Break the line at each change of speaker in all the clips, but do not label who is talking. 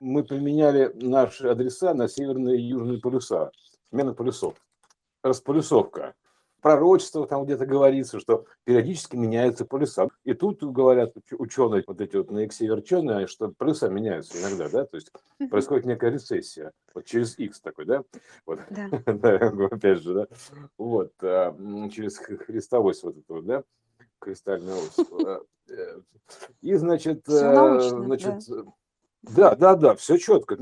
мы поменяли наши адреса на северные и южные полюса. Смена полюсов. Располюсовка пророчество там где-то говорится, что периодически меняются полюса. И тут говорят ученые, вот эти вот наиксеверченые, что полюса меняются иногда, да, то есть происходит некая рецессия, вот через X такой, да, вот, да. опять же, да, вот, а, через христовость вот этого, да, кристальная ось. А, э, и, значит, э, значит, да да, да, да, все четко.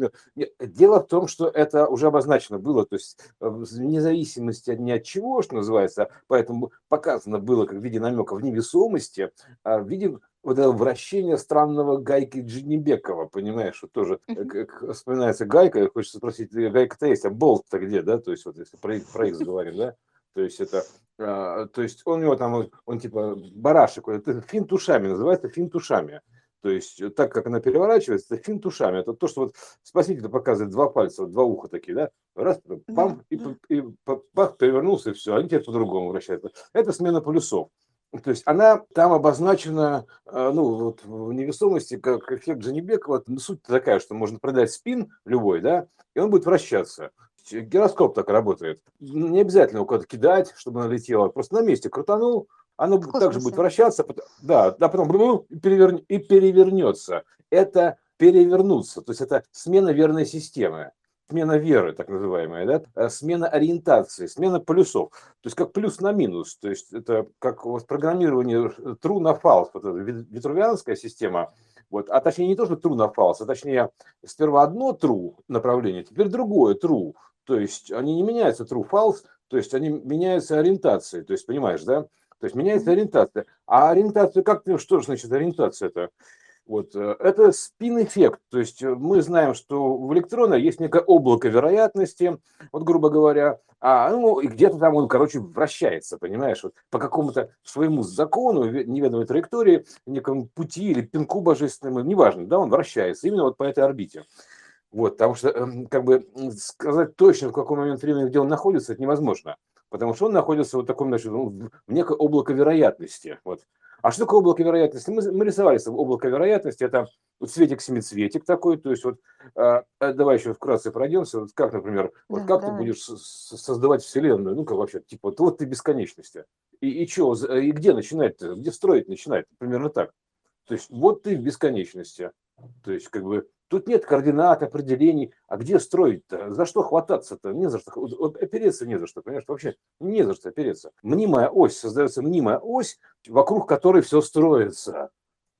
Дело в том, что это уже обозначено было, то есть э, вне зависимости ни от чего, что называется, поэтому показано было как в виде намека в невесомости, а в виде вот этого вращения странного гайки Джинибекова, понимаешь, что тоже, как вспоминается гайка, хочется спросить, гайка-то есть, а болт-то где, да, то есть вот если про, про X говорим, да, то есть это, а, то есть он у него там, он, он типа барашек, это финт ушами, называется финт ушами. То есть э, так как она переворачивается, это финт ушами. Это то, что вот спаситель показывает два пальца, вот два уха такие, да? Раз, пам, и, и, и пах, перевернулся, и все, они теперь по-другому вращаются. Это смена полюсов. То есть она там обозначена, э, ну, вот в невесомости, как эффект Джанибекова. Суть такая, что можно продать спин любой, да, и он будет вращаться. Гироскоп так работает. Не обязательно его куда-то кидать, чтобы она летела. Просто на месте крутанул, оно также будет вращаться, да, а потом и, перевер... и перевернется. Это перевернуться, то есть это смена верной системы, смена веры, так называемая, да? Э, смена ориентации, смена полюсов, то есть как плюс на минус, то есть это как вот программирование true на false, вот эта витрувианская система, вот, а точнее не то, что true на false, а точнее сперва одно true направление, теперь другое true, то есть они не меняются true false, то есть они меняются ориентацией, то есть понимаешь, да? То есть меняется ориентация. А ориентация, как что значит ориентация-то? Вот, э, это спин-эффект, то есть э, мы знаем, что в электрона есть некое облако вероятности, вот грубо говоря, а, ну, и где-то там он, короче, вращается, понимаешь, вот по какому-то своему закону, неведомой траектории, некому пути или пинку божественному, неважно, да, он вращается именно вот по этой орбите. Вот, потому что, эм, как бы, сказать точно, в какой момент времени, где он находится, это невозможно потому что он находится в таком, значит, ну, в некое облако вероятности. Вот. А что такое облако вероятности? Мы, мы рисовали облако вероятности, это вот светик-семицветик такой, то есть вот а давай еще вкратце пройдемся, вот как, например, вот да, как давай. ты будешь создавать Вселенную, ну как вообще, типа, вот, вот ты бесконечности, и, и что, и где начинать-то, где строить начинать, примерно так. То есть вот ты в бесконечности, то есть как бы Тут нет координат, определений. А где строить-то? За что хвататься-то? Не за что. Вот опереться не за что, понимаешь? Вообще не за что опереться. Мнимая ось, создается мнимая ось, вокруг которой все строится.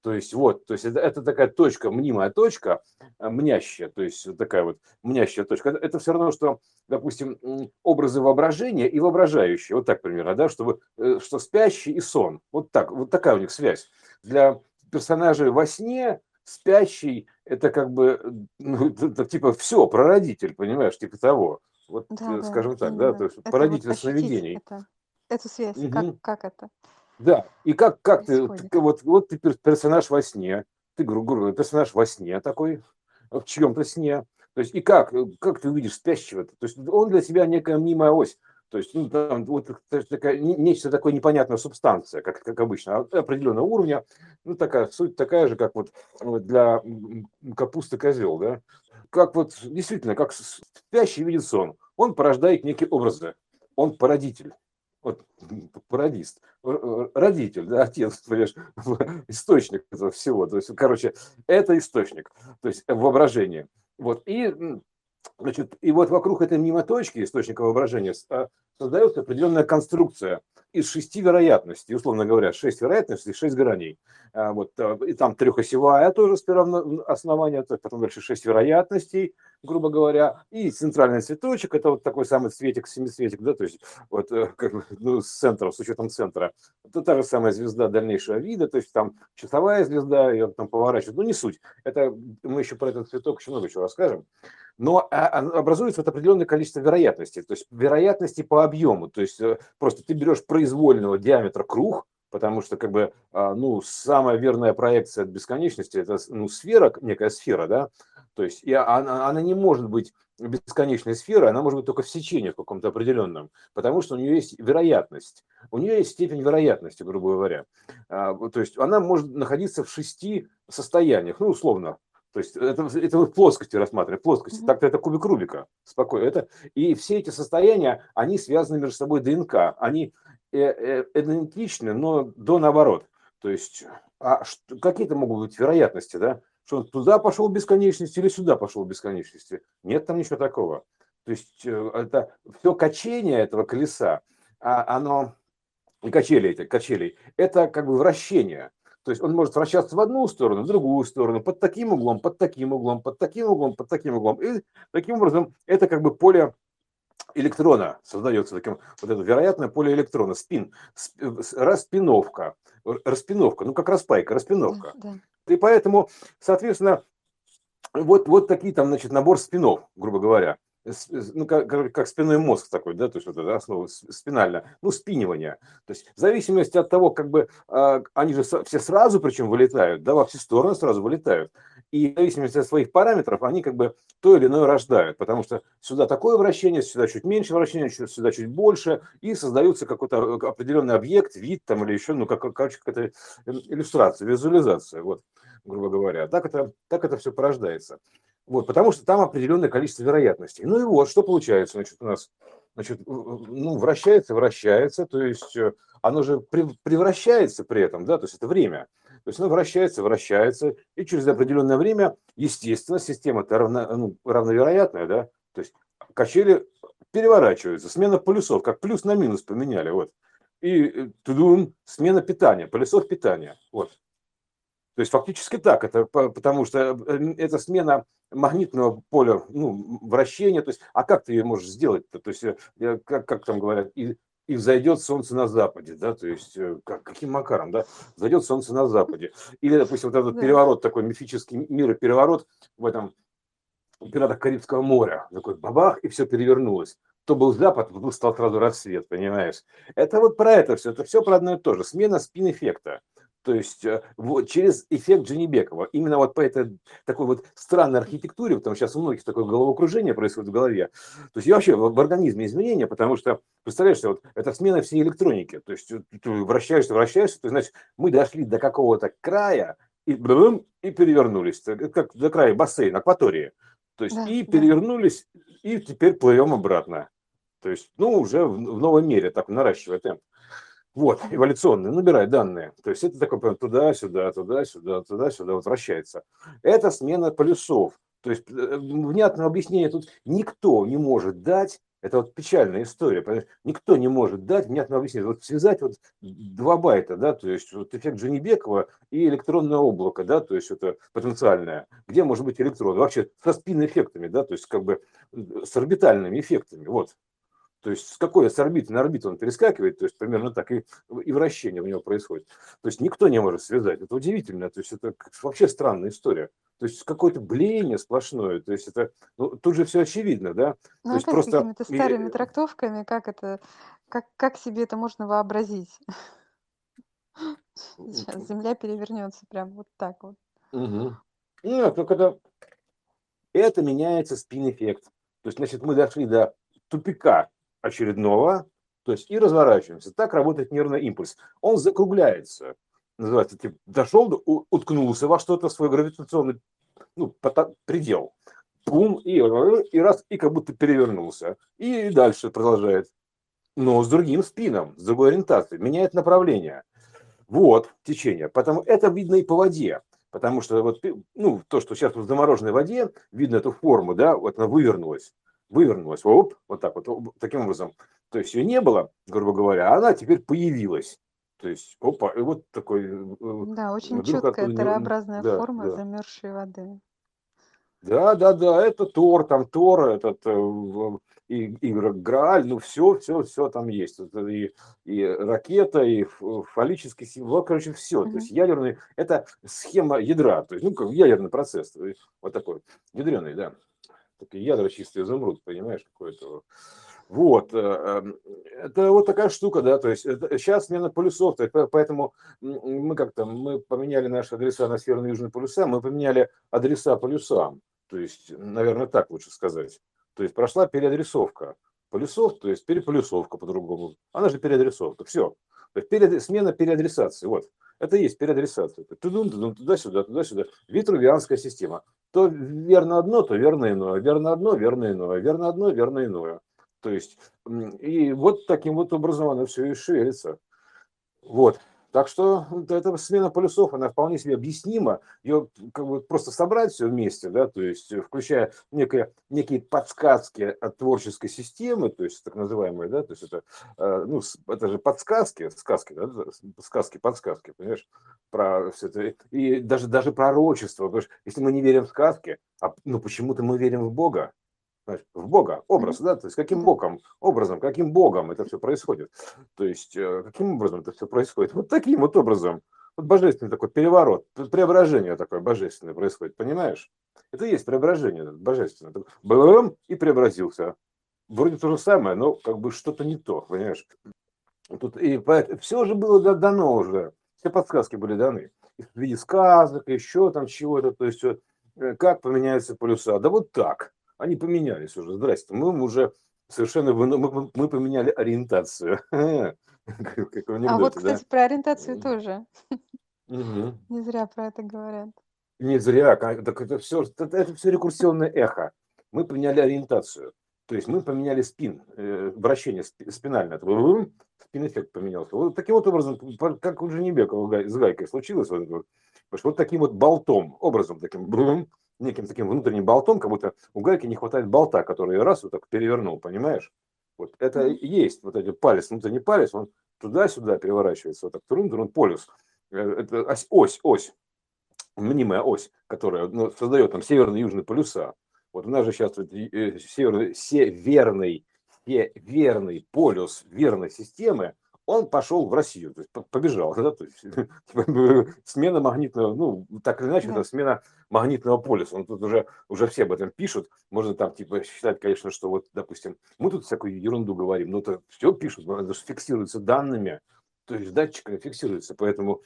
То есть вот, то есть это, это такая точка, мнимая точка, э, мнящая, то есть такая вот мнящая точка. Это, это все равно, что, допустим, образы воображения и воображающие, вот так примерно, да, чтобы, э, что спящий и сон. Вот так, вот такая у них связь. Для персонажей во сне спящий это как бы, ну, это, типа все, прародитель, понимаешь, типа того. Вот, да, э, скажем да, так, да, то есть это породитель вот сновидений.
Это, эту связь, угу. как, как это?
Да, и как, как ты, ты, вот, вот ты персонаж во сне, ты, грубо говоря, персонаж во сне такой, в чьем-то сне, то есть и как, как ты увидишь спящего? -то? то есть он для себя некая мнимая ось. То есть ну, там вот такая, нечто такое непонятная субстанция, как, как обычно, а, определенного уровня, ну такая суть такая же, как вот для капусты козел, да, как вот действительно, как спящий видит сон, он порождает некие образы, он породитель, вот пародист, родитель, да, отец, понимаешь, источник этого всего, то есть, короче, это источник, то есть воображение, вот, и Значит, и вот вокруг этой мнемоточки, источника воображения, создается определенная конструкция из шести вероятностей, условно говоря, шесть вероятностей, шесть граней. А, вот, а, и там трехосевая тоже сперва основание, потом дальше шесть вероятностей, грубо говоря, и центральный цветочек, это вот такой самый цветик, семицветик, да, то есть вот э, как бы, ну, с центра, с учетом центра. Это та же самая звезда дальнейшего вида, то есть там часовая звезда, ее там поворачивают, ну не суть. Это мы еще про этот цветок еще много чего расскажем но а, а, образуется вот определенное количество вероятностей, то есть вероятности по объему, то есть э, просто ты берешь произвольного диаметра круг, потому что как бы а, ну самая верная проекция от бесконечности это ну сфера некая сфера, да, то есть и она, она не может быть бесконечной сферой, она может быть только в сечении в каком-то определенном, потому что у нее есть вероятность, у нее есть степень вероятности, грубо говоря, то есть она может находиться в шести состояниях, ну условно То есть это, это в плоскости рассматриваем, плоскости. Mm-hmm. Так-то это кубик Рубика, спокойно. Это, и все эти состояния, они связаны между собой ДНК. Они идентичны, но до наоборот. То есть а какие-то могут быть вероятности, да? Что он туда пошел в бесконечности или сюда пошел в бесконечности? Нет там ничего такого. То есть э, это все качение этого колеса, а оно качели эти качелей, это как бы вращение. То есть он может вращаться в одну сторону, в другую сторону, под таким углом, под таким углом, под таким углом, под таким углом. И таким образом это как бы поле электрона создается таким вот это вероятное поле электрона, спин, распиновка, распиновка, ну как распайка, распиновка. Да, да. И поэтому, соответственно, вот, вот такие там, значит, набор спинов, грубо говоря ну, как, как спинной мозг такой, да, то есть вот это основа спинальная, ну, спинивание. То есть в зависимости от того, как бы, э, они же все сразу причем вылетают, да, во все стороны сразу вылетают. И в зависимости от своих параметров они как бы то или иное рождают, потому что сюда такое вращение, сюда чуть меньше вращения, сюда чуть больше, и создается какой-то определенный объект, вид там или еще, ну, как, короче, какая-то иллюстрация, визуализация, вот, грубо говоря. Так это, так это все порождается. Вот, потому что там определенное количество вероятностей. Ну и вот, что получается, значит, у нас, значит, ну, вращается, вращается, то есть э, оно же превращается при этом, да, то есть это время. То есть оно вращается, вращается, и через определенное время, естественно, система-то равно, ну, равновероятная, да, то есть качели переворачиваются, смена полюсов, как плюс на минус поменяли, вот. И э, тудун, смена питания, полюсов питания, вот. То есть фактически так, это потому что э, это смена магнитного поля ну, вращения. То есть, а как ты ее можешь сделать-то? То есть, э, как, как там говорят, и, и взойдет солнце на западе, да, то есть э, как, каким макаром, да, взойдет солнце на западе. Или, допустим, вот этот переворот, такой мифический миропереворот в этом пиратах Карибского моря, такой бабах, и все перевернулось. То был запад, тут стал сразу рассвет, понимаешь? Это вот про это все, это все про одно и то же, смена спин-эффекта. То есть э, вот, через эффект Дженебекова. Именно вот по этой такой вот странной архитектуре, потому что сейчас у многих такое головокружение происходит в голове. То есть и вообще в, в организме изменения, потому что, представляешь, вот это смена всей электроники. То есть ты вращаешься, вращаешься, то есть, значит, мы дошли до какого-то края и, и перевернулись. Как до края бассейна, акватории. То есть да, и перевернулись, да. и теперь плывем обратно. То есть, ну, уже в, в новом мире, так наращивая темп. Вот, эволюционные, набирай данные. То есть это прям туда-сюда, туда-сюда, туда-сюда, вот вращается. Это смена полюсов. То есть э, внятного объяснения тут никто не может дать. Это вот печальная история. Никто не может дать внятного объяснения. Вот связать вот два байта, да, то есть вот эффект Дженебекова и электронное облако, да, то есть это потенциальное. Где может быть электрон? Вообще со спин-эффектами, да, то есть как бы с орбитальными эффектами. Вот. То есть с какой с орбиты на орбиту он перескакивает, то есть примерно так, и, и вращение у него происходит. То есть никто не может связать. Это удивительно. То есть это вообще странная история. То есть какое-то блеяние сплошное. То есть это ну, тут же все очевидно, да?
Ну,
то есть
просто... какими-то старыми трактовками, как это, как, как себе это можно вообразить? Сейчас Земля перевернется прям вот так вот.
Угу. Нет, только это, это меняется спин-эффект. То есть, значит, мы дошли до тупика очередного, то есть и разворачиваемся. Так работает нервный импульс. Он закругляется, называется, типа, дошел, уткнулся во что-то, свой гравитационный ну, предел. Пум, и, и раз, и как будто перевернулся. И дальше продолжает. Но с другим спином, с другой ориентацией, меняет направление. Вот течение. Потому это видно и по воде. Потому что вот, ну, то, что сейчас в замороженной воде, видно эту форму, да, вот она вывернулась вывернулась, оп, вот так вот, таким образом. То есть ее не было, грубо говоря, а она теперь появилась. То есть, опа, и вот такой... Э,
да, очень четкая тарообразная да, форма да. замерзшей воды.
Да, да, да, это Тор, там Тор, этот э, и, и Грааль, ну все, все, все там есть. Это и, и ракета, и фаллический символ, короче, все. Mm-hmm. То есть ядерный, это схема ядра, то есть, ну, как ядерный процесс, вот такой, ядреный, да такие ядра чистые изумруд, понимаешь, какой-то. Вот, э, эм, это вот такая штука, да, то есть это, сейчас смена полюсов, поэтому мы как-то, мы поменяли наши адреса на северные и южные полюса, мы поменяли адреса полюсам, то есть, наверное, так лучше сказать. То есть прошла переадресовка полюсов, то есть переполюсовка по-другому. Она же переадресовка, все. То есть перед, смена переадресации, вот. Это и есть переадресация. Туда-сюда, туда-сюда. Витрувианская система. То верно одно, то верно иное. Верно одно, верно иное. Верно одно, верно иное. То есть, и вот таким вот образом оно все и шевелится. Вот. Так что эта смена полюсов, она вполне себе объяснима. Ее как бы просто собрать все вместе, да, то есть включая некие, некие подсказки от творческой системы, то есть так называемые, да, то есть это, э, ну, это же подсказки, сказки, да, сказки, подсказки, понимаешь, про все это, и даже, даже пророчество, потому что если мы не верим в сказки, а, ну почему-то мы верим в Бога, в Бога, образ, да, то есть каким Богом, образом, каким Богом это все происходит. То есть э, каким образом это все происходит. Вот таким вот образом. Вот божественный такой переворот, преображение такое божественное происходит, понимаешь? Это и есть преображение божественное. Бэм, и преобразился. Вроде то же самое, но как бы что-то не то, понимаешь? Тут и все уже было дано уже, все подсказки были даны. В виде сказок, еще там чего-то, то есть э, как поменяются полюса. Да вот так они поменялись уже. Здрасте, мы уже совершенно мы, мы поменяли ориентацию.
а вот, кстати, про ориентацию тоже. Не зря про это говорят.
Не зря, так это все, это, все рекурсионное эхо. Мы поменяли ориентацию. То есть мы поменяли спин, э, вращение спинальное. Спин-эффект поменялся. Вот таким вот образом, как у Женебекова с Гайкой случилось, вот, вот, вот таким вот болтом, образом таким, неким таким внутренним болтом, как будто у гайки не хватает болта, который раз вот так перевернул, понимаешь? Вот это и есть вот этот палец, внутренний палец, он туда-сюда переворачивается, вот так, трун, трун, полюс. Э, это ось, ось, ось, мнимая ось, которая ну, создает там северные и южные полюса. Вот у нас же сейчас вот, э, северный, северный, северный полюс верной системы – он пошел в Россию, то есть побежал, да, то есть типа, смена магнитного, ну, так или иначе, да. это смена магнитного полюса. Он тут уже, уже все об этом пишут. Можно там, типа, считать, конечно, что вот, допустим, мы тут всякую ерунду говорим, но это все пишут, это же фиксируется данными, то есть датчиками фиксируется, поэтому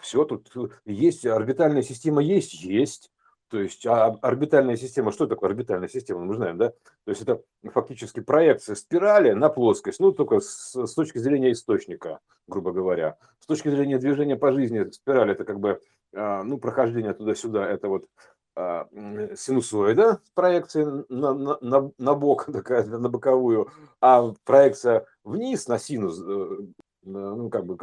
все тут есть, орбитальная система есть, есть, то есть а орбитальная система, что такое орбитальная система, мы знаем, да? То есть это фактически проекция спирали на плоскость, ну только с, с точки зрения источника, грубо говоря. С точки зрения движения по жизни спирали это как бы, а, ну, прохождение туда-сюда, это вот а, синусоида проекции на, на, на, на бок, такая, на боковую, а проекция вниз на синус, э, ну, как бы,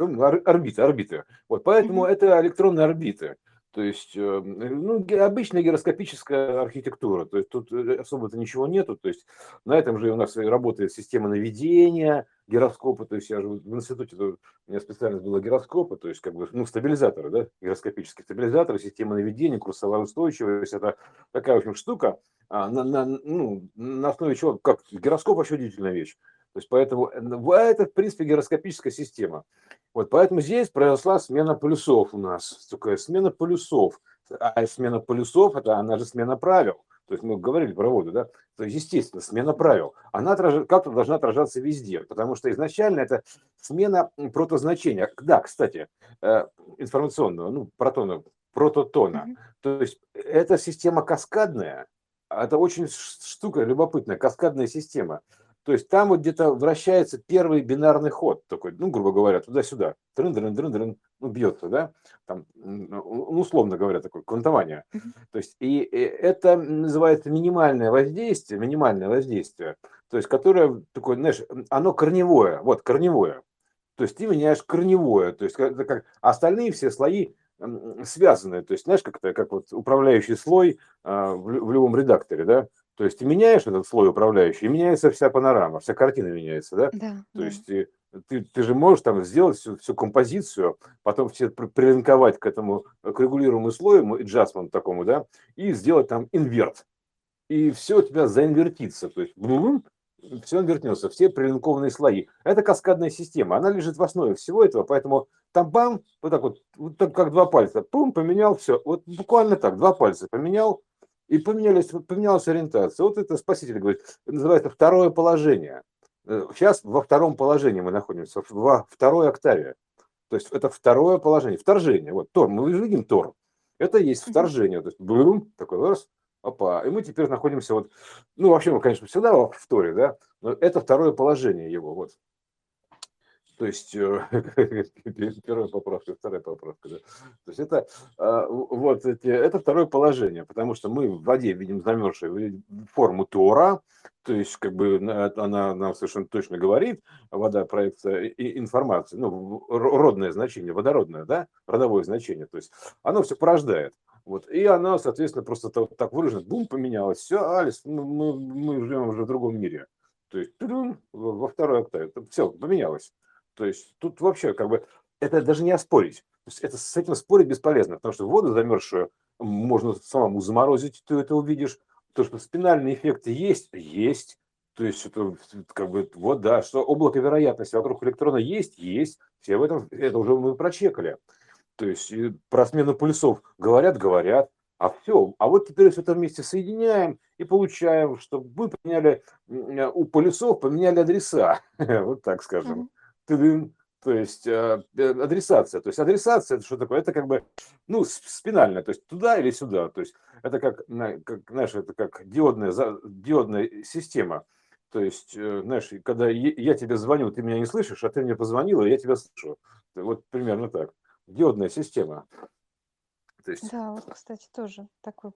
орбиты, орбиты. Вот поэтому mm-hmm. это электронные орбиты. То есть, э, ну, обычная гироскопическая архитектура, то есть тут э, особо-то ничего нету, то есть на этом же у нас работает система наведения, гироскопа, то есть я же в институте, у меня специальность была гироскопа, то есть как бы, ну, стабилизаторы, да, гироскопические стабилизаторы, система наведения, курсовая устойчивость, это такая, в общем, штука, а, на, на, ну, на основе чего, как гироскоп вообще удивительная вещь. То есть поэтому э, это, в принципе, гироскопическая система. Вот поэтому здесь произошла смена полюсов у нас. Такая смена полюсов. А смена полюсов, это она же смена правил. То есть мы говорили про воду, да? То есть, естественно, смена правил. Она отраж... как-то должна отражаться везде, потому что изначально это смена протозначения. Да, кстати, э, информационного, ну, протона, прототона. Mm-hmm. То есть эта система каскадная, это очень штука любопытная, каскадная система. То есть там вот где-то вращается первый бинарный ход такой, ну, грубо говоря, туда-сюда. Дрын, дрын, дрын, дрын, ну, бьется, да? Там, ну, условно говоря, такое квантование. То есть и, это называется минимальное воздействие, минимальное воздействие, то есть которое такое, знаешь, оно корневое, вот, корневое. То есть ты меняешь корневое, то есть это как остальные все слои связаны, то есть знаешь, как это, как вот управляющий слой а, в, в любом редакторе, да, то есть ты меняешь этот слой управляющий, и меняется вся панорама, вся картина меняется, да?
Да.
То
да.
есть ты, ты, ты же можешь там сделать всю, всю композицию, потом все прилинковать к этому, к регулируемому слою, джасмент такому, да, и сделать там инверт. И все у тебя заинвертится. То есть все инвертнется, все прилинкованные слои. Это каскадная система, она лежит в основе всего этого, поэтому там бам, вот так вот, вот так как два пальца, пум, поменял, все. Вот буквально так, два пальца поменял, и поменялись, поменялась ориентация. Вот это спаситель говорит, называется второе положение. Э, сейчас во втором положении мы находимся, во второй октаве. То есть это второе положение, вторжение. Вот Тор, мы видим Тор. Это есть вторжение. То есть бум, такой раз, опа. И мы теперь находимся вот, ну вообще мы, конечно, всегда в Торе, да, но это второе положение его. Вот. То есть первая поправка, вторая поправка. Да. То есть это а, вот эти, это второе положение, потому что мы в воде видим замерзшую форму Тора, то есть как бы она нам совершенно точно говорит, вода проекция информации, ну родное значение, водородное, да, родовое значение, то есть оно все порождает. Вот. И она, соответственно, просто так, так выражена, бум, поменялась. Все, Алис, мы, мы живем уже в другом мире. То есть во второй октаве. Все, поменялось. То есть тут вообще как бы это даже не оспорить. То есть это, с этим спорить бесполезно, потому что воду замерзшую можно самому заморозить, ты это увидишь. То, что спинальные эффекты есть, есть. То есть это как бы вот да, что облако вероятности вокруг электрона есть, есть. Все в этом, это уже мы прочекали. То есть про смену полюсов говорят, говорят, а все. А вот теперь все это вместе соединяем и получаем, что мы поменяли у полюсов, поменяли адреса. Вот так скажем. То есть э, э, адресация. То есть адресация это что такое? Это как бы, ну, спинальная, то есть туда или сюда. То есть это как, как знаешь, это как диодная, диодная система. То есть, э, знаешь, когда я тебе звоню, ты меня не слышишь, а ты мне позвонила, я тебя слышу. Вот примерно так диодная система.
То есть... Да, вот, кстати, тоже такой.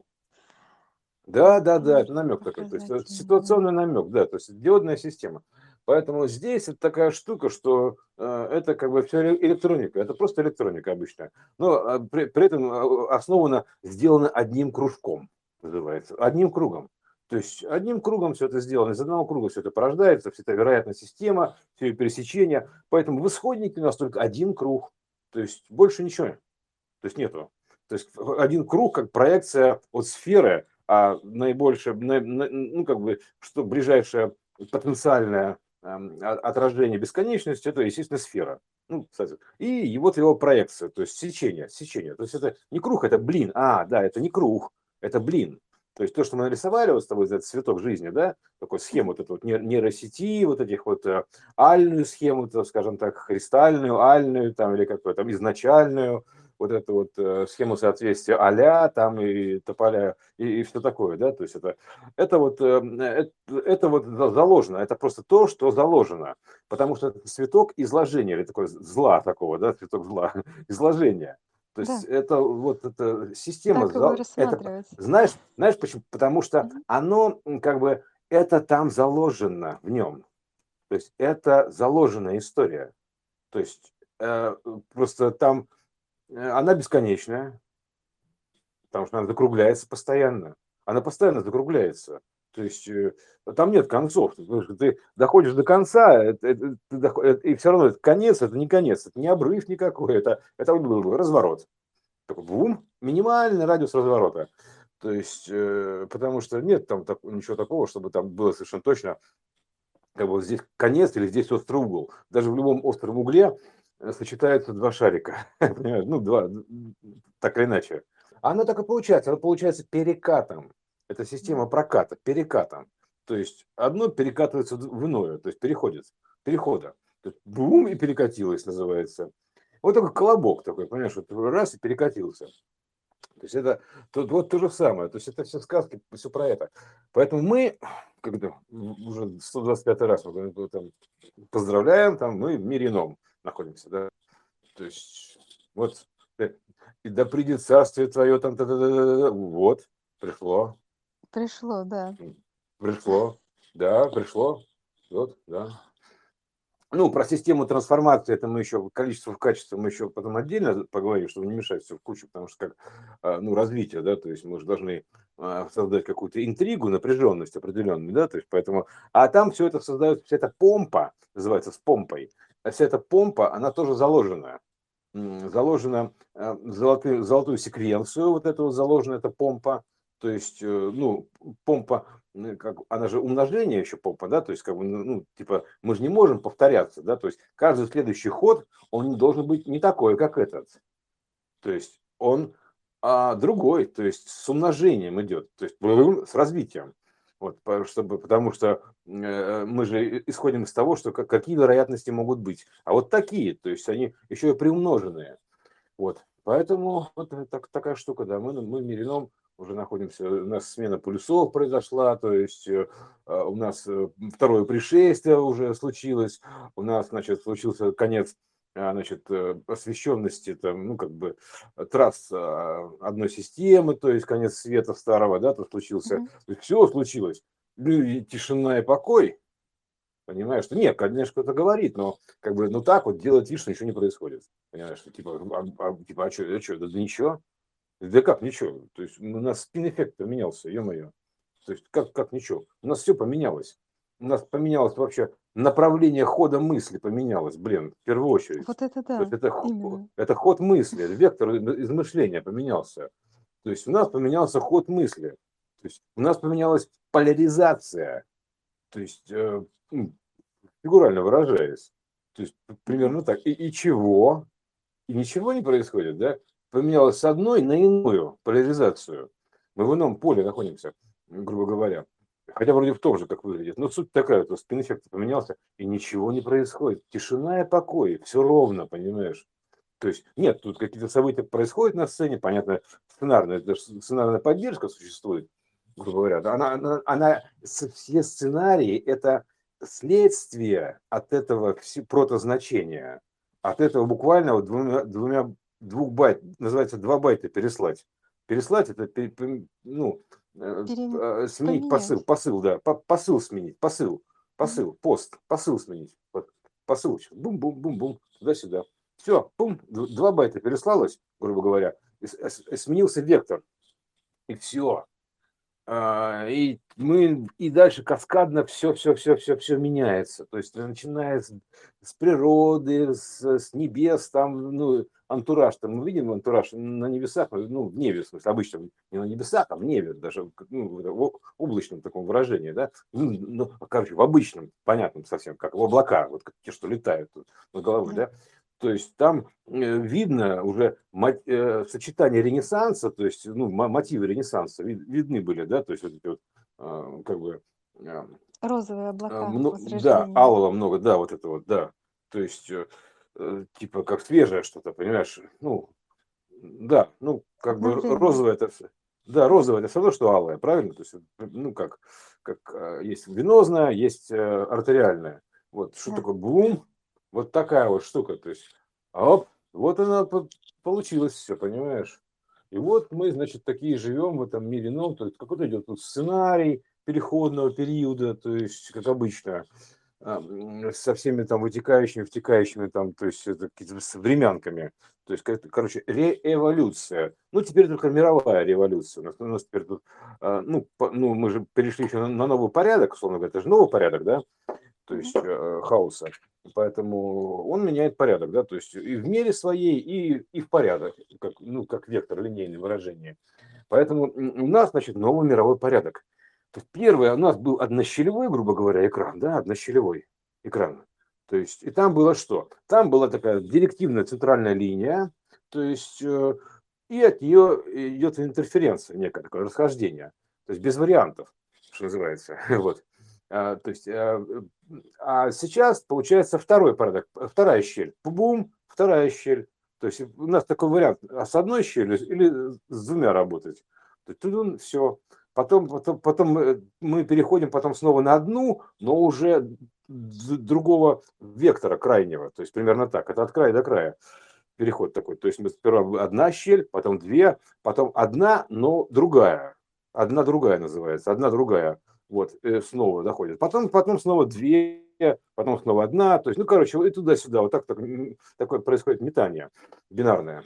Да, да, да, это намек такой. То есть ситуационный намек, да, то есть диодная система. Поэтому здесь это такая штука, что э, это как бы все электроника, это просто электроника обычная. Но э, при, при этом э, основано, сделано одним кружком, называется, одним кругом. То есть одним кругом все это сделано, из одного круга все это порождается, вся эта вероятная система, все пересечения. Поэтому в исходнике у нас только один круг. То есть больше ничего. То есть нету. То есть один круг как проекция от сферы, а наибольшее, ну как бы, что ближайшее потенциальное отражение бесконечности, это, естественно, сфера. Ну, кстати. И вот его проекция, то есть сечение, сечение. То есть это не круг, это блин. А, да, это не круг, это блин. То есть то, что мы нарисовали вот с тобой, этот цветок жизни, да, такой схему вот эту вот нейросети, вот этих вот э, альную схему, скажем так, кристальную, альную, там, или какую-то там изначальную, вот эту вот э, схему соответствия аля там и тополя и, и все такое, да, то есть это, это вот, э, это, это вот заложено, это просто то, что заложено, потому что это цветок изложения, или такой зла такого, да, цветок зла, изложения. То есть да. это вот эта система, так это, знаешь, знаешь почему? Потому что угу. оно как бы это там заложено в нем. То есть это заложенная история. То есть э, просто там э, она бесконечная, потому что она закругляется постоянно. Она постоянно закругляется. То есть э, там нет концов. Ты доходишь до конца, это, и все равно это конец, это не конец, это не обрыв никакой, это, это разворот. Такой бум, минимальный радиус разворота. То есть, э, потому что нет там ничего такого, чтобы там было совершенно точно, как бы здесь конец или здесь острый угол. Даже в любом остром угле э, сочетаются два шарика. ну, два, так или иначе. Оно так и получается. Оно получается перекатом. Это система проката, перекатом. То есть одно перекатывается в иное, то есть переходит, перехода. То есть бум и перекатилось называется. Вот такой колобок такой, понимаешь, вот раз и перекатился. То есть это тут вот то же самое. То есть это все сказки, все про это. Поэтому мы, когда уже 125 раз мы там, поздравляем, там мы в мире ином находимся, да. То есть вот э, и да придет царствие твое там, та -та -та вот пришло,
Пришло, да.
Пришло, да, пришло. Вот, да. Ну, про систему трансформации, это мы еще, количество в качестве мы еще потом отдельно поговорим, чтобы не мешать все в кучу, потому что как, а, ну, развитие, да, то есть мы же должны а, создать какую-то интригу, напряженность определенную, да, то есть поэтому, а там все это создает, вся эта помпа, называется с помпой, вся эта помпа, она тоже заложена, заложена золотую, золотую секвенцию, вот это вот заложена эта помпа, то есть, э, ну, помпа, как, она же умножение еще помпа, да, то есть, как бы, ну, ну, типа, мы же не можем повторяться, да, то есть, каждый следующий ход, он должен быть не такой, как этот. То есть, он а, другой, то есть, с умножением идет, то есть, с развитием. Вот, чтобы, потому что э, мы же исходим из того, что какие вероятности могут быть. А вот такие, то есть они еще и приумноженные. Вот. Поэтому вот так, такая штука, да, мы, мы мирином уже находимся, у нас смена полюсов произошла, то есть э, а, у нас э, второе пришествие уже случилось, у нас, значит, случился конец значит, э, освещенности, там, ну, как бы, трасс а, одной системы, то есть конец света старого, да, то случился, mm-hmm. то есть все случилось, тишина и покой, понимаешь, что нет, конечно, кто-то говорит, но как бы, ну так вот делать вид, что ничего не происходит, понимаешь, что типа, а, а, типа, а что, а что, да, да ничего, да как ничего? То есть у нас спин-эффект поменялся, ё-моё. То есть как, как ничего? У нас все поменялось. У нас поменялось вообще направление хода мысли поменялось, блин, в первую очередь.
Вот это да,
это, именно. это ход мысли, вектор измышления поменялся. То есть у нас поменялся ход мысли. То есть у нас поменялась поляризация. То есть, э, фигурально выражаясь. То есть примерно так. И, и чего? И ничего не происходит, да? поменялось с одной на иную поляризацию. Мы в ином поле находимся, грубо говоря. Хотя вроде в том же, как выглядит. Но суть такая, то спин-эффект поменялся, и ничего не происходит. Тишина и покой, все ровно, понимаешь? То есть нет, тут какие-то события происходят на сцене, понятно, сценарная, даже сценарная поддержка существует, грубо говоря. Она, она, она все сценарии – это следствие от этого протозначения, от этого буквально вот двумя, двумя двух байт, называется два байта переслать. Переслать это ну, э, Пере... сменить Поменять. посыл, посыл, да, посыл сменить, посыл, посыл, пост, посыл сменить, посыл, бум-бум-бум-бум, туда-сюда. Все, бум, два байта переслалось, грубо говоря, сменился вектор, и все. А, и мы и дальше каскадно все, все, все, все, все меняется. То есть начиная с, с природы, с, с небес, там, ну, антураж, там мы видим антураж на небесах, ну, в небе, в смысле, обычно не на небесах, а в небе, даже ну, в облачном таком выражении, да, ну, ну, короче, в обычном, понятном совсем, как в облака, вот те, что летают над головой, да, то есть там э, видно уже э, сочетание Ренессанса, то есть ну, мотивы Ренессанса видны были, да, то есть вот эти вот а, как бы...
А, Розовые облака.
Много, да, алого много, да, вот это вот, да. То есть э, типа как свежее что-то, понимаешь? Ну, да, ну, как бы розовое это все. Да, розовое это все равно, что алое, правильно? То есть, ну, как, как а, есть венозное, есть артериальное. Вот что да. такое бум, вот такая вот штука. То есть, оп, вот она получилось все, понимаешь? И вот мы, значит, такие живем в этом мире новом. То есть какой-то идет тут сценарий переходного периода, то есть, как обычно, со всеми там вытекающими, втекающими там, то есть какими-то времянками. То есть, короче, реэволюция. Ну, теперь только мировая революция. У нас, у нас теперь тут, а, ну, по, ну, мы же перешли еще на, на новый порядок, условно говоря, это же новый порядок, да? То есть э, хаоса. Поэтому он меняет порядок, да, то есть и в мере своей, и, и в порядок, как, ну, как вектор, линейное выражение. Поэтому у нас, значит, новый мировой порядок. То есть первый у нас был однощелевой, грубо говоря, экран, да, однощелевой экран. То есть, и там было что? Там была такая директивная центральная линия, то есть, э, и от нее идет интерференция, некое такое расхождение. То есть без вариантов, что называется. Вот. А, то есть, а, а сейчас получается второй порядок, вторая щель. Бум, вторая щель. То есть у нас такой вариант, а с одной щелью или с двумя работать. То есть тут все. Потом, потом, потом мы переходим потом снова на одну, но уже другого вектора крайнего. То есть примерно так. Это от края до края переход такой. То есть мы сперва одна щель, потом две, потом одна, но другая. Одна другая называется, одна другая вот, э, снова доходит. Потом, потом снова две, потом снова одна, то есть, ну, короче, и туда-сюда, вот так, так такое происходит метание бинарное.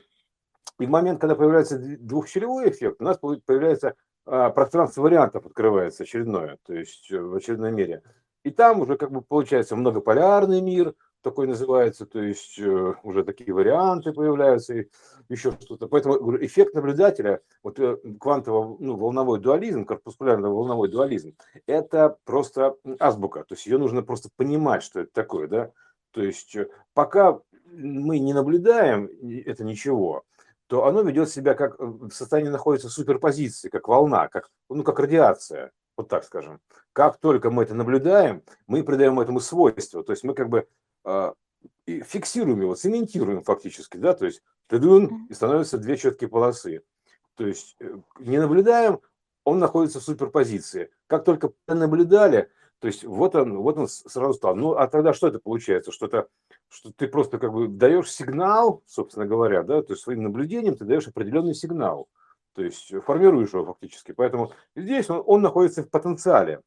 И в момент, когда появляется двухщелевой эффект, у нас появляется а, пространство вариантов открывается очередное, то есть э, в очередной мере. И там уже как бы получается многополярный мир, такой называется, то есть э, уже такие варианты появляются и еще что-то. Поэтому говорю, эффект наблюдателя, вот э, квантовый ну, дуализм, корпускулярный волновой дуализм, это просто азбука, то есть ее нужно просто понимать, что это такое, да. То есть э, пока мы не наблюдаем это ничего, то оно ведет себя как в состоянии находится суперпозиции, как волна, как, ну, как радиация, вот так скажем. Как только мы это наблюдаем, мы придаем этому свойство. То есть мы как бы фиксируем его, цементируем фактически, да, то есть и становятся две четкие полосы. То есть э, не наблюдаем, он находится в суперпозиции. Как только наблюдали, то есть вот он, вот он сразу стал. Ну, а тогда что это получается? Что, это, что ты просто как бы даешь сигнал, собственно говоря, да, то есть своим наблюдением ты даешь определенный сигнал. То есть формируешь его фактически. Поэтому здесь он, он находится в потенциале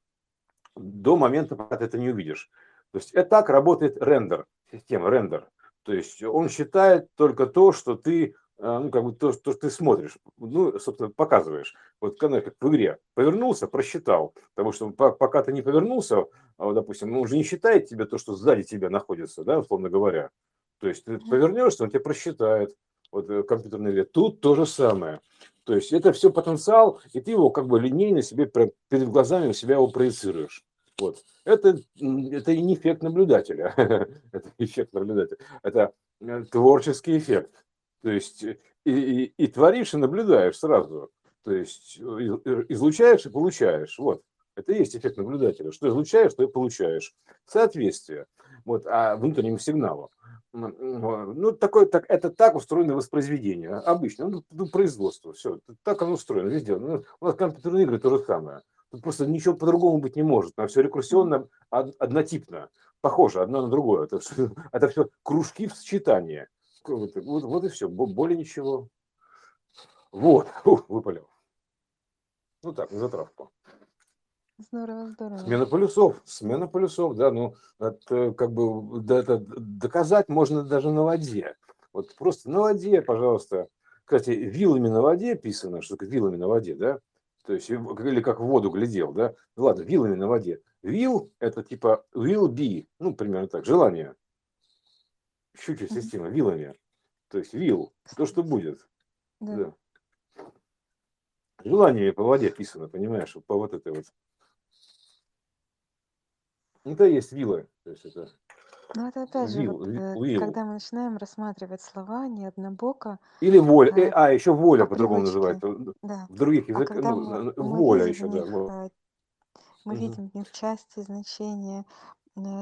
до момента, пока ты это не увидишь. То есть это так работает рендер, система рендер. То есть он считает только то, что ты а, ну, как бы то, то, что ты смотришь, ну, собственно, показываешь. Вот как в игре. Повернулся, просчитал. Потому что пока ты не повернулся, а, допустим, он уже не считает тебе то, что сзади тебя находится, да, условно говоря. То есть ты повернешься, он тебя просчитает. Вот э, компьютерный игре. Тут то же самое. То есть это все потенциал, и ты его как бы линейно себе перед глазами у себя его проецируешь. Вот. Это, это не эффект наблюдателя. это эффект наблюдателя. Это э, творческий эффект. То есть и, и, и творишь, и наблюдаешь сразу. То есть излучаешь и получаешь. Вот. Это и есть эффект наблюдателя. Что излучаешь, то и получаешь. Соответствие. Вот, а внутреннему сигналу. Ну, такое, так, это так устроено воспроизведение. Обычно. Ну, ну, производство. Все. Так оно устроено везде. Ну, у нас компьютерные игры то же самое. Тут просто ничего по-другому быть не может. А все рекурсионно, однотипно. Похоже одно на другое. Это, это все кружки в сочетании. Вот, вот, вот и все, более ничего. Вот, Ух, выпалил. Ну так, на затравку.
Здорово, здорово.
Смена полюсов, смена полюсов, да, ну, это как бы да, это доказать можно даже на воде. Вот просто на воде, пожалуйста. Кстати, вилами на воде писано, что такое вилами на воде, да? То есть, или как в воду глядел, да? Ну, ладно, вилами на воде. Вил – это типа will be, ну, примерно так, желание щучья система, вилами. То есть вил, то, что будет. Да. да. Желание по воде писано, понимаешь, по вот этой вот. Это есть вилы. То есть это
ну, это опять же, вот, э, когда мы начинаем рассматривать слова не однобоко.
Или воля. Э, а, еще воля по-другому называется. Да. В других а языках. А ну, мы, воля мы еще,
да. Них, э, мы видим в них части, значения,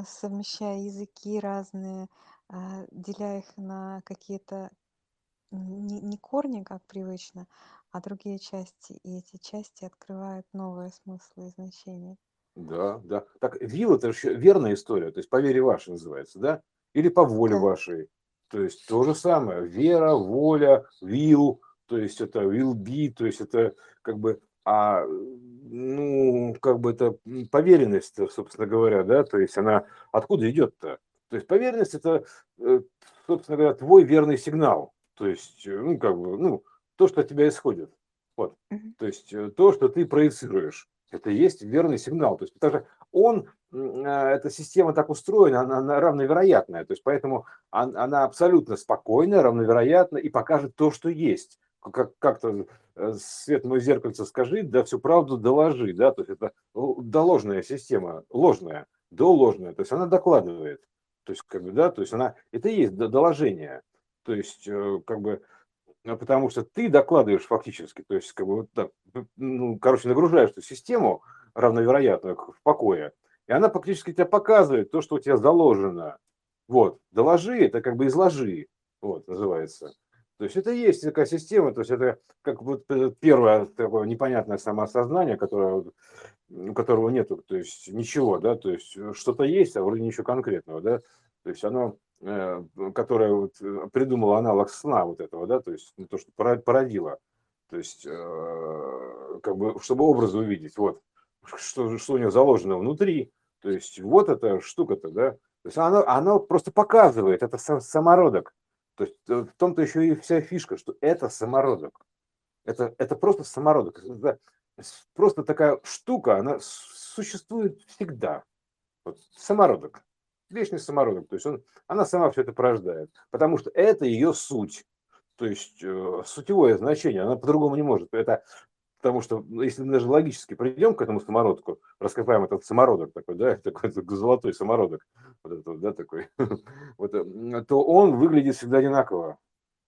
совмещая языки разные, а, деля их на какие-то не, не корни, как привычно, а другие части. И эти части открывают новые смыслы и значения.
Да, да. Так, вил это же верная история, то есть по вере вашей называется, да? Или по воле вашей. То есть то же самое. Вера, воля, вил, то есть это will be, то есть это как бы, а, ну, как бы это поверенность, собственно говоря, да, то есть она откуда идет-то? То есть поверенность это, э, собственно говоря, твой верный сигнал. То есть, э, ну, как бы, ну, то, что от тебя исходит. Вот. То есть э, то, что ты проецируешь. Это есть верный сигнал. То есть, потому что он, эта система так устроена, она, она равновероятная. То есть, поэтому она, она абсолютно спокойная, равновероятна и покажет то, что есть. Как, как-то свет мой зеркальце скажи, да всю правду доложи, да, то есть это доложная система, ложная, доложная, то есть она докладывает. То есть, как бы, да, то есть она, это и есть доложение. То есть, э, как бы, потому что ты докладываешь фактически, то есть, как бы, вот так, ну, короче, нагружаешь эту систему равновероятную в покое, и она фактически тебе показывает то, что у тебя заложено. Вот, доложи, это как бы изложи, вот, называется. То есть это есть такая система, то есть это как вот э, первое такое непонятное самоосознание, которое, у которого нету, то есть ничего, да, то есть э, что-то есть, а вроде ничего конкретного, да, то есть оно, э, которое вот придумало аналог сна вот этого, да, то есть ну, то, что породило, то есть как бы, чтобы образы увидеть, вот, что, что у него заложено внутри, то есть вот эта штука-то, да, то есть она, она просто показывает, это самородок, то есть э, в том-то еще и вся фишка, что это самородок. Это, это просто самородок. Это просто такая штука, она существует всегда. Вот, самородок. Вечный самородок. То есть он, она сама все это порождает. Потому что это ее суть. То есть э, сутевое значение, она по-другому не может. Это Потому что ну, если мы даже логически придем к этому самородку, раскопаем этот самородок такой, да, такой, золотой самородок, вот этот, да, такой, вот, э, то он выглядит всегда одинаково.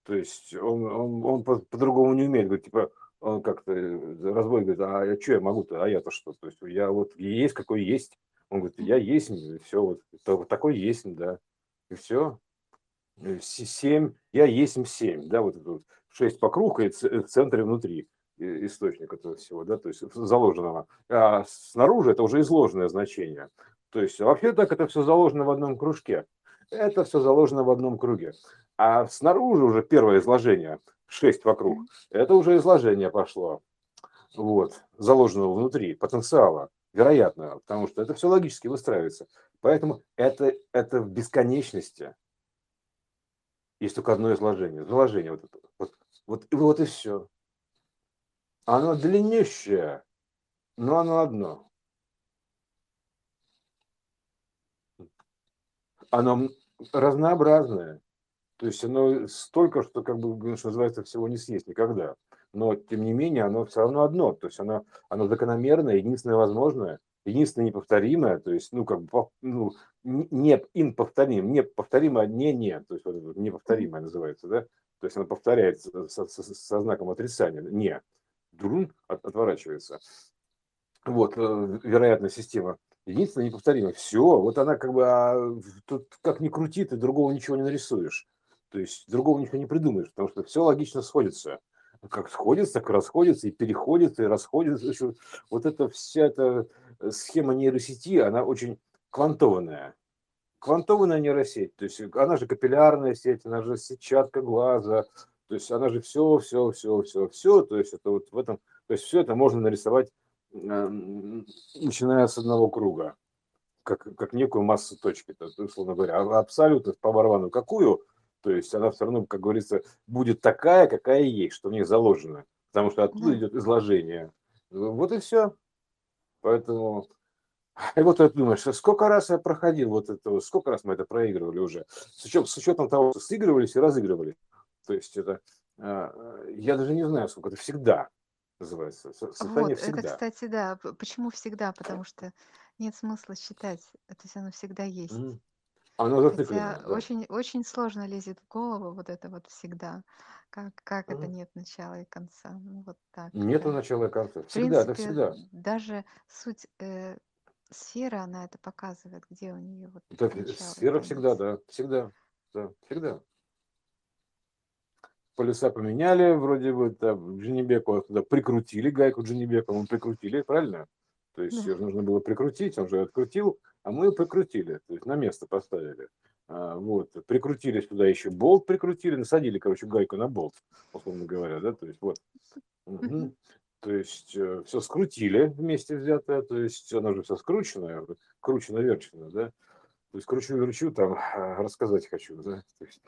То есть он, он, он по-другому не умеет. Говорит, типа, он как-то э, разбой говорит, а что я могу-то, а я-то что? То есть я вот есть, какой есть. Он говорит, я есть, и все, вот такой есть, да. И все. Семь, я есть семь, да, вот это вот 6 по кругу и в центре внутри источник этого всего, да, то есть заложенного. А снаружи это уже изложенное значение. То есть вообще так это все заложено в одном кружке. Это все заложено в одном круге. А снаружи уже первое изложение, 6 вокруг, это уже изложение пошло. Вот, заложенного внутри, потенциала, вероятного, потому что это все логически выстраивается. Поэтому это, это в бесконечности. Есть только одно изложение. Изложение вот это. Вот, вот, вот и все. Оно длиннющее, но оно одно. Оно разнообразное. То есть оно столько, что, как бы, что называется, всего не съесть никогда. Но, тем не менее, оно все равно одно. То есть оно, оно закономерное, единственное возможное, единственное неповторимое. То есть, ну, как бы, ну, не инповторим, не повторимое, не не. То есть вот неповторимое называется, да? То есть оно повторяется со, со, со знаком отрицания. Не друн от, отворачивается. Вот, э, вероятная система. Единственное, неповторимое. Все, вот она как бы, а, тут как ни крути, ты другого ничего не нарисуешь. То есть другого ничего не придумаешь, потому что все логично сходится. Как сходится, так расходится, и переходит, и расходится. Вот эта вся эта схема нейросети, она очень квантованная. Квантованная нейросеть, то есть она же капиллярная сеть, она же сетчатка глаза, то есть она же все, все, все, все, все. То есть это вот в этом, то есть все это можно нарисовать, начиная с одного круга, как, как некую массу точки, то, условно говоря. Абсолютно по барабану какую, то есть она все равно, как говорится, будет такая, какая есть, что в ней заложено. Потому что оттуда идет изложение. Вот и все. Поэтому и вот ты думаешь, сколько раз я проходил вот это, сколько раз мы это проигрывали уже, с учетом, с учетом того, что сыгрывались и разыгрывали. То есть это, а, я даже не знаю, сколько это всегда называется.
Состояние вот, всегда. Это, кстати, да. Почему всегда? Потому что нет смысла считать. То есть оно всегда есть. Mm. Оно зациклено. Хотя да. очень, очень сложно лезет в голову вот это вот всегда. Как, как это нет начала и конца. Ну, вот так.
Нет да. начала и конца. Всегда,
принципе,
это всегда.
Даже суть э, сферы, она это показывает, где у нее вот.
Так, сфера всегда, да. Всегда. Да, всегда полюса поменяли, вроде бы там Дженебеку туда прикрутили, гайку Дженебека мы прикрутили, правильно? То есть да. ее нужно было прикрутить, он же открутил, а мы ее прикрутили, то есть на место поставили. А, вот, прикрутили сюда еще болт, прикрутили, насадили, короче, гайку на болт, условно говоря, да, то есть вот. Угу. То есть э, все скрутили вместе взятое, то есть оно же все скручено, кручено, верчено, да. То есть кручу-верчу, там рассказать хочу, да. То есть,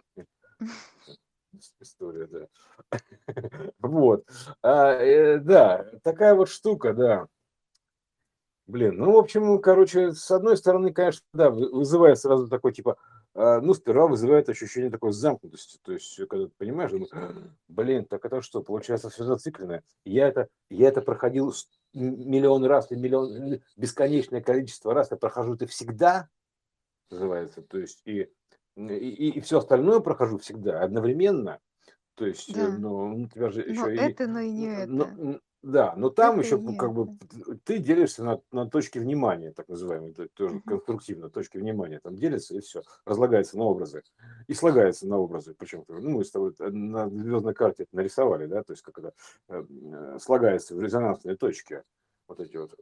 история, да. Вот. А, э, да, такая вот штука, да. Блин, ну, в общем, короче, с одной стороны, конечно, да, вызывает сразу такой, типа, а, ну, сперва вызывает ощущение такой замкнутости. То есть, когда ты понимаешь, думаешь, блин, так это что, получается все зацикленное. Я это, я это проходил миллион раз, или миллион, бесконечное количество раз, я прохожу это всегда, называется. То есть, и и, и все остальное прохожу всегда одновременно. То есть, э, да. ну, у тебя же еще
но и... это, но и не
но,
это.
Да, но там это еще как бы ты делишься на, на точки внимания, так называемые, тоже угу. конструктивно, точки внимания, там делится и все, разлагается на образы и слагается на образы, причем, ну, мы с тобой э, на звездной карте это нарисовали, да, то есть как это э, слагается в резонансные точки, вот эти вот,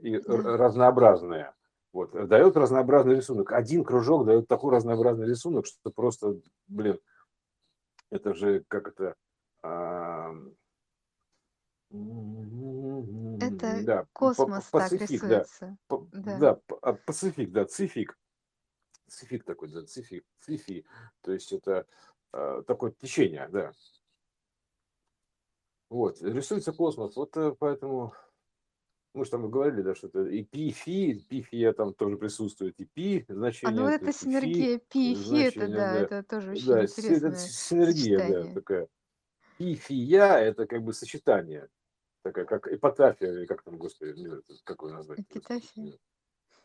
и да. разнообразные. Вот, э, дает разнообразный рисунок. Один кружок дает такой разнообразный рисунок, что просто, блин, это же как это... А...
Это да, космос по, так рисуется.
Да, да. да, а, пацифик, да, цифик. Цифик такой, да, цифик, цифи. То есть это а, такое течение, да. Вот, рисуется космос. Вот э, поэтому мы же там говорили, да, что это и пи, фи, пи, фи там тоже присутствует, и пи значение.
А ну это синергия, пи, фи, это да, да, это тоже очень да, интересное это
синергия, сочетание. да, такая. Пи, фи, я, это как бы сочетание, такая как эпитафия, или как там, господи, не знаю, какое название.
Эпитафия.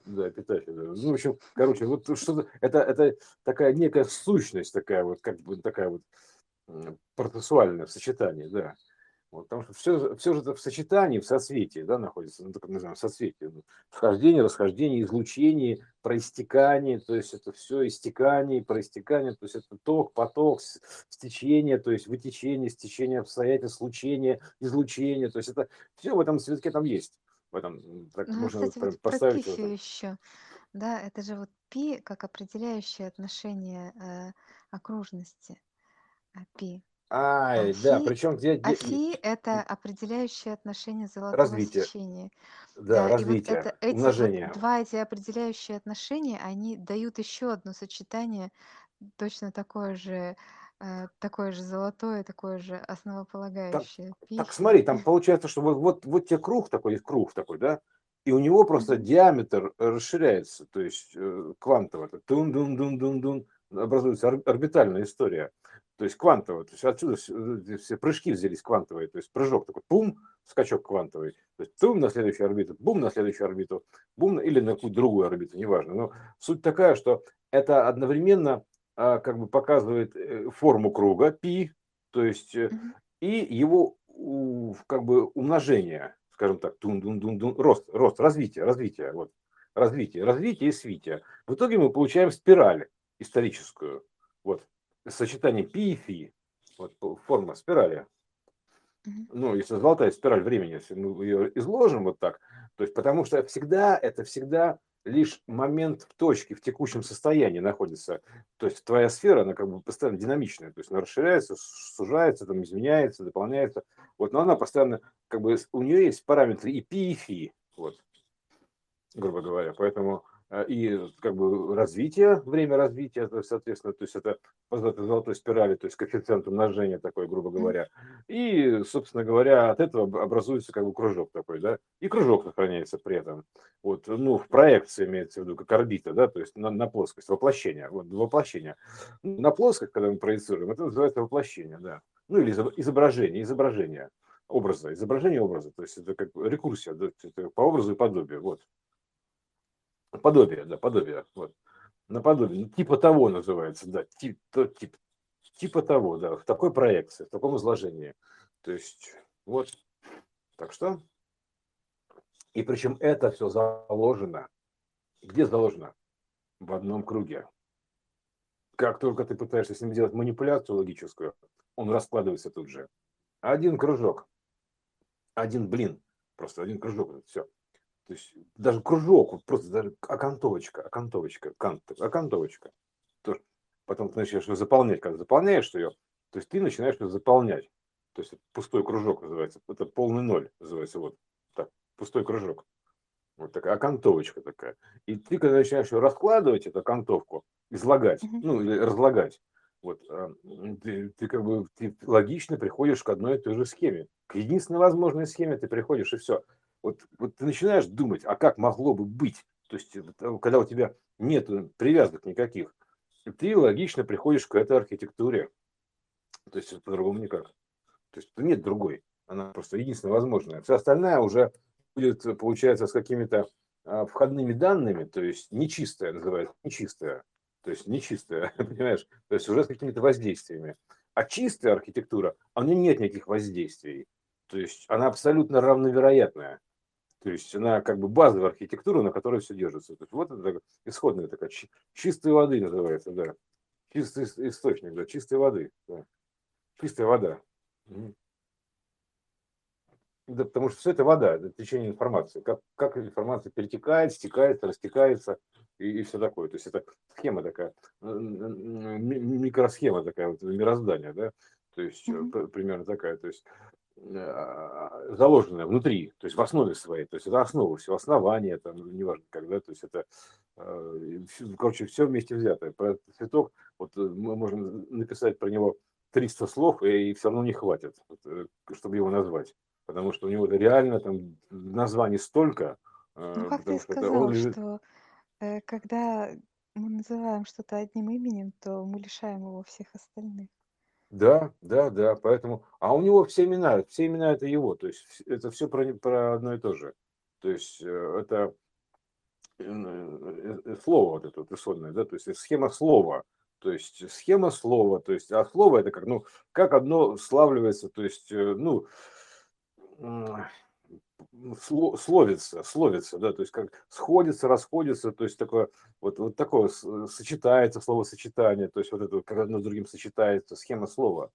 Да, эпитафия, да. Ну, в общем, короче, вот что-то, это, это такая некая сущность, такая вот, как бы такая вот процессуальное сочетание, да. Вот, потому что все, все же это в сочетании, в соцветии, да, находится, ну, так называем, соцветие. Ну, вхождение, расхождение, излучение, проистекание, то есть это все истекание, проистекание, то есть это ток, поток, стечение, то есть вытечение, стечение обстоятельств, случение, излучение, то есть это все в этом цветке там есть. В этом,
так ну, можно кстати, вот поставить. Про пифию еще. Да, это же вот пи как определяющее отношение э, окружности. А, пи.
Ай, да, причем где,
где Афи – это определяющее отношение золотого
развитие,
сечения.
да,
Да, и вот
развитие,
это, эти вот
умножение.
два эти определяющие отношения, они дают еще одно сочетание, точно такое же, э, такое же золотое, такое же
Так,
основополагающее.
так
Пи,
смотри, там получается, что вот, вот, вот тебе круг такой, круг такой, да, и у него просто
Мгм.
диаметр расширяется, то есть э, квантово, тун-дун-дун-дун-дун, образуется ор- орбитальная история. То есть квантовая, то есть отсюда все, все прыжки взялись квантовые, то есть прыжок такой, пум, скачок квантовый, то есть тум на следующую орбиту, бум на следующую орбиту, бум на- или на какую-то другую орбиту, неважно. Но суть такая, что это одновременно а, как бы показывает э, форму круга пи, то есть
Мгм.
и его у- как бы умножение, скажем так, тун дун дун дун рост, рост, развитие, развитие, вот, развитие, развитие и свитие. В итоге мы получаем спираль историческую, вот, сочетание пи и фи, вот форма спирали. Ну, если золотая спираль времени, если мы ее изложим вот так, то есть потому что всегда, это всегда лишь момент в точке, в текущем состоянии находится. То есть твоя сфера, она как бы постоянно динамичная, то есть она расширяется, сужается, там изменяется, дополняется. Вот, но она постоянно, как бы у нее есть параметры и пи, и фи, вот, грубо говоря. Поэтому Э, и как бы развитие, время развития, соответственно, то есть это золотой спирали, то есть коэффициент умножения такой, грубо говоря. И, собственно говоря, от этого образуется как бы кружок такой, да, и кружок сохраняется при этом. Вот, ну, в проекции имеется в виду, как орбита, да, то есть на, на плоскость, воплощение, вот, воплощение. Ну, на плоскость, когда мы проецируем, это называется воплощение, да. Ну, или изображение, изображение образа, изображение образа, то есть это как рекурсия, да, по образу и подобию, вот. Подобие, да, подобие. Вот. Наподобие. Ну, типа того называется, да. Тип, то, тип, типа того, да. В такой проекции, в таком изложении. То есть, вот. Так что. И причем это все заложено. Где заложено? В одном круге. Как только ты пытаешься с ним делать манипуляцию логическую, он раскладывается тут же. Один кружок. Один блин. Просто один кружок. Все. То есть даже кружок, вот просто даже окантовочка, окантовочка, кант, окантовочка. То, потом ты начинаешь ее заполнять. Когда заполняешь ее, то есть ты начинаешь ее заполнять. То есть пустой кружок называется. Это полный ноль называется. Вот так, пустой кружок. Вот такая окантовочка такая. И ты, когда начинаешь ее раскладывать, эту окантовку, излагать, ну, или разлагать, вот, а, ты, ты как бы ты логично приходишь к одной и той же схеме. К единственной возможной схеме ты приходишь, и все вот, вот ты начинаешь думать, а как могло бы быть, то есть э, когда у тебя нет привязок никаких, ты логично приходишь к этой архитектуре. То есть по-другому никак. То есть нет другой. Она просто единственная возможная. Вся остальная уже будет, получается, с какими-то а, входными данными, то есть нечистая называется, нечистая. То есть нечистая, понимаешь? То есть уже с какими-то воздействиями. А чистая архитектура, а у нее нет никаких воздействий. То есть она абсолютно равновероятная. То есть она как бы базовая архитектура, на которой все держится. То есть вот это исходная такая чистой воды называется, да. Чистый источник, да, чистой воды. Да. Чистая вода. Да, потому что все это вода, это течение информации. Как, как информация перетекает, стекает, растекается и, и все такое. То есть это схема такая, микросхема такая, вот мироздания, да. То есть mm-hmm. примерно такая. То есть Э, заложенная внутри, то есть в основе своей, то есть это основа всего, основания, там, неважно когда, то есть это, э, короче, все вместе взятое. Про этот цветок, вот э, мы можем написать про него 300 слов, и все равно не хватит, чтобы его назвать, потому что у него реально там названий столько.
Ну, как ты сказал, лежит... что э, когда мы называем что-то одним именем, то мы лишаем его всех остальных.
Да, да, да, поэтому, а у него все имена, все имена это его, то есть это все про, про одно и то же. То есть э, это э, э, слово вот это вот исходное, да, то есть схема слова, то есть схема слова, то есть, а слово это как, ну, как одно славливается, то есть, ну, словится, словится, да, то есть как сходится, расходится, то есть такое вот, вот такое сочетается словосочетание, то есть вот это как одно с другим сочетается, схема слова.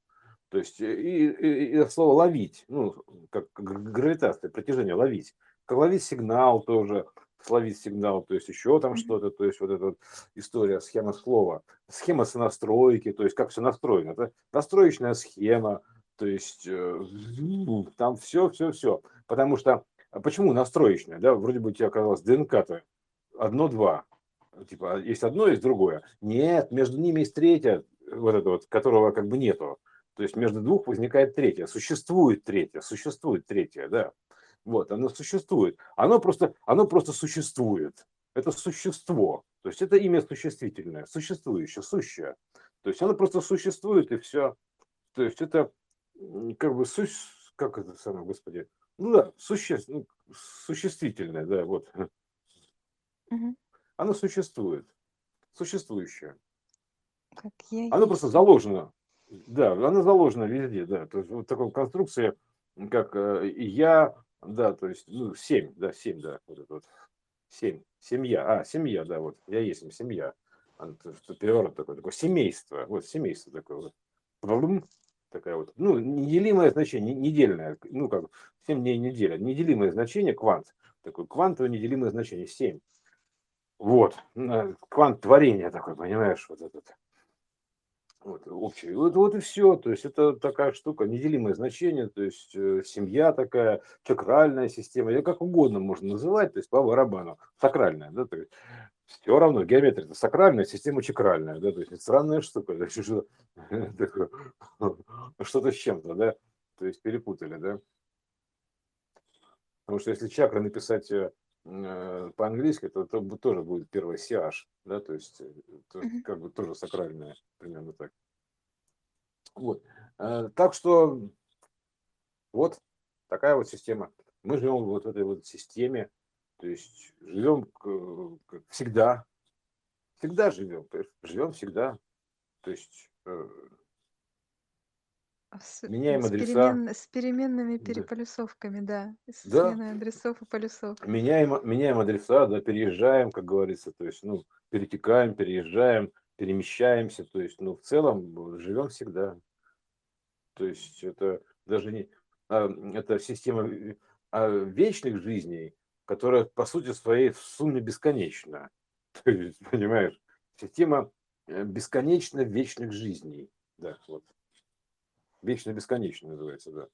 То есть и, и, и слово ловить, ну, как гравитация, притяжение, ловить. Как ловить сигнал тоже, словить сигнал, то есть еще там что-то, то есть вот эта вот история, схема слова, схема сонастройки, то есть как все настроено. Это настроечная схема, то есть э, там все, все, все. Потому что, а почему настроечная, да, вроде бы у тебя оказалось ДНК-то одно-два, типа есть одно, есть другое. Нет, между ними есть третье, вот это вот, которого как бы нету. То есть между двух возникает третье, существует третье, существует третье, да. Вот, оно существует. Оно просто, оно просто существует. Это существо. То есть это имя существительное, существующее, сущее. То есть оно просто существует и все. То есть это как бы су... как это самое, господи, ну да, суще... ну, существительное, да, вот.
Угу.
Оно существует, существующее.
Как я
оно просто заложено да, она заложена везде, да. То есть вот такая конструкция, как э, я, да, то есть, ну, семь, да, семь, да, вот это вот. Семь, семья, а, семья, да, вот, я есть семья. Что переворот такой, такое семейство, вот семейство такое вот. Такая вот, ну, неделимое значение, недельное, ну, как, 7 дней неделя, неделимое значение, квант, такое квантовое неделимое значение, 7. Вот, квант творения такой, понимаешь, вот этот. Вот, общее. Вот, вот и все. То есть это такая штука, неделимое значение, то есть э, семья такая, чакральная система, ее как угодно можно называть, то есть по барабану, сакральная, да, то есть все равно геометрия это сакральная, система чакральная, да, то есть это странная штука, да, что-то с чем-то, да, то есть перепутали, да. Потому что если чакры написать э, э, по-английски, то, то тоже будет первое CH, да, то есть э, то, как бы тоже сакральное, примерно так. Вот. Так что вот такая вот система. Мы живем вот в этой вот системе, то есть живем как всегда, всегда живем, живем всегда, то есть э,
с,
меняем
с,
адреса.
перемен, с переменными
Да.
переполюсовками, да. С
Да,
сменой адресов и полюсов.
меняем, меняем адреса, да, переезжаем, как говорится, то есть, ну, перетекаем, переезжаем, перемещаемся, то есть, ну, в целом живем всегда. То есть это даже не, а, это система э, а, вечных жизней, которая по сути своей в сумме бесконечна. То есть, понимаешь, система э, бесконечно вечных жизней. Да, вот. Вечно бесконечно называется, да.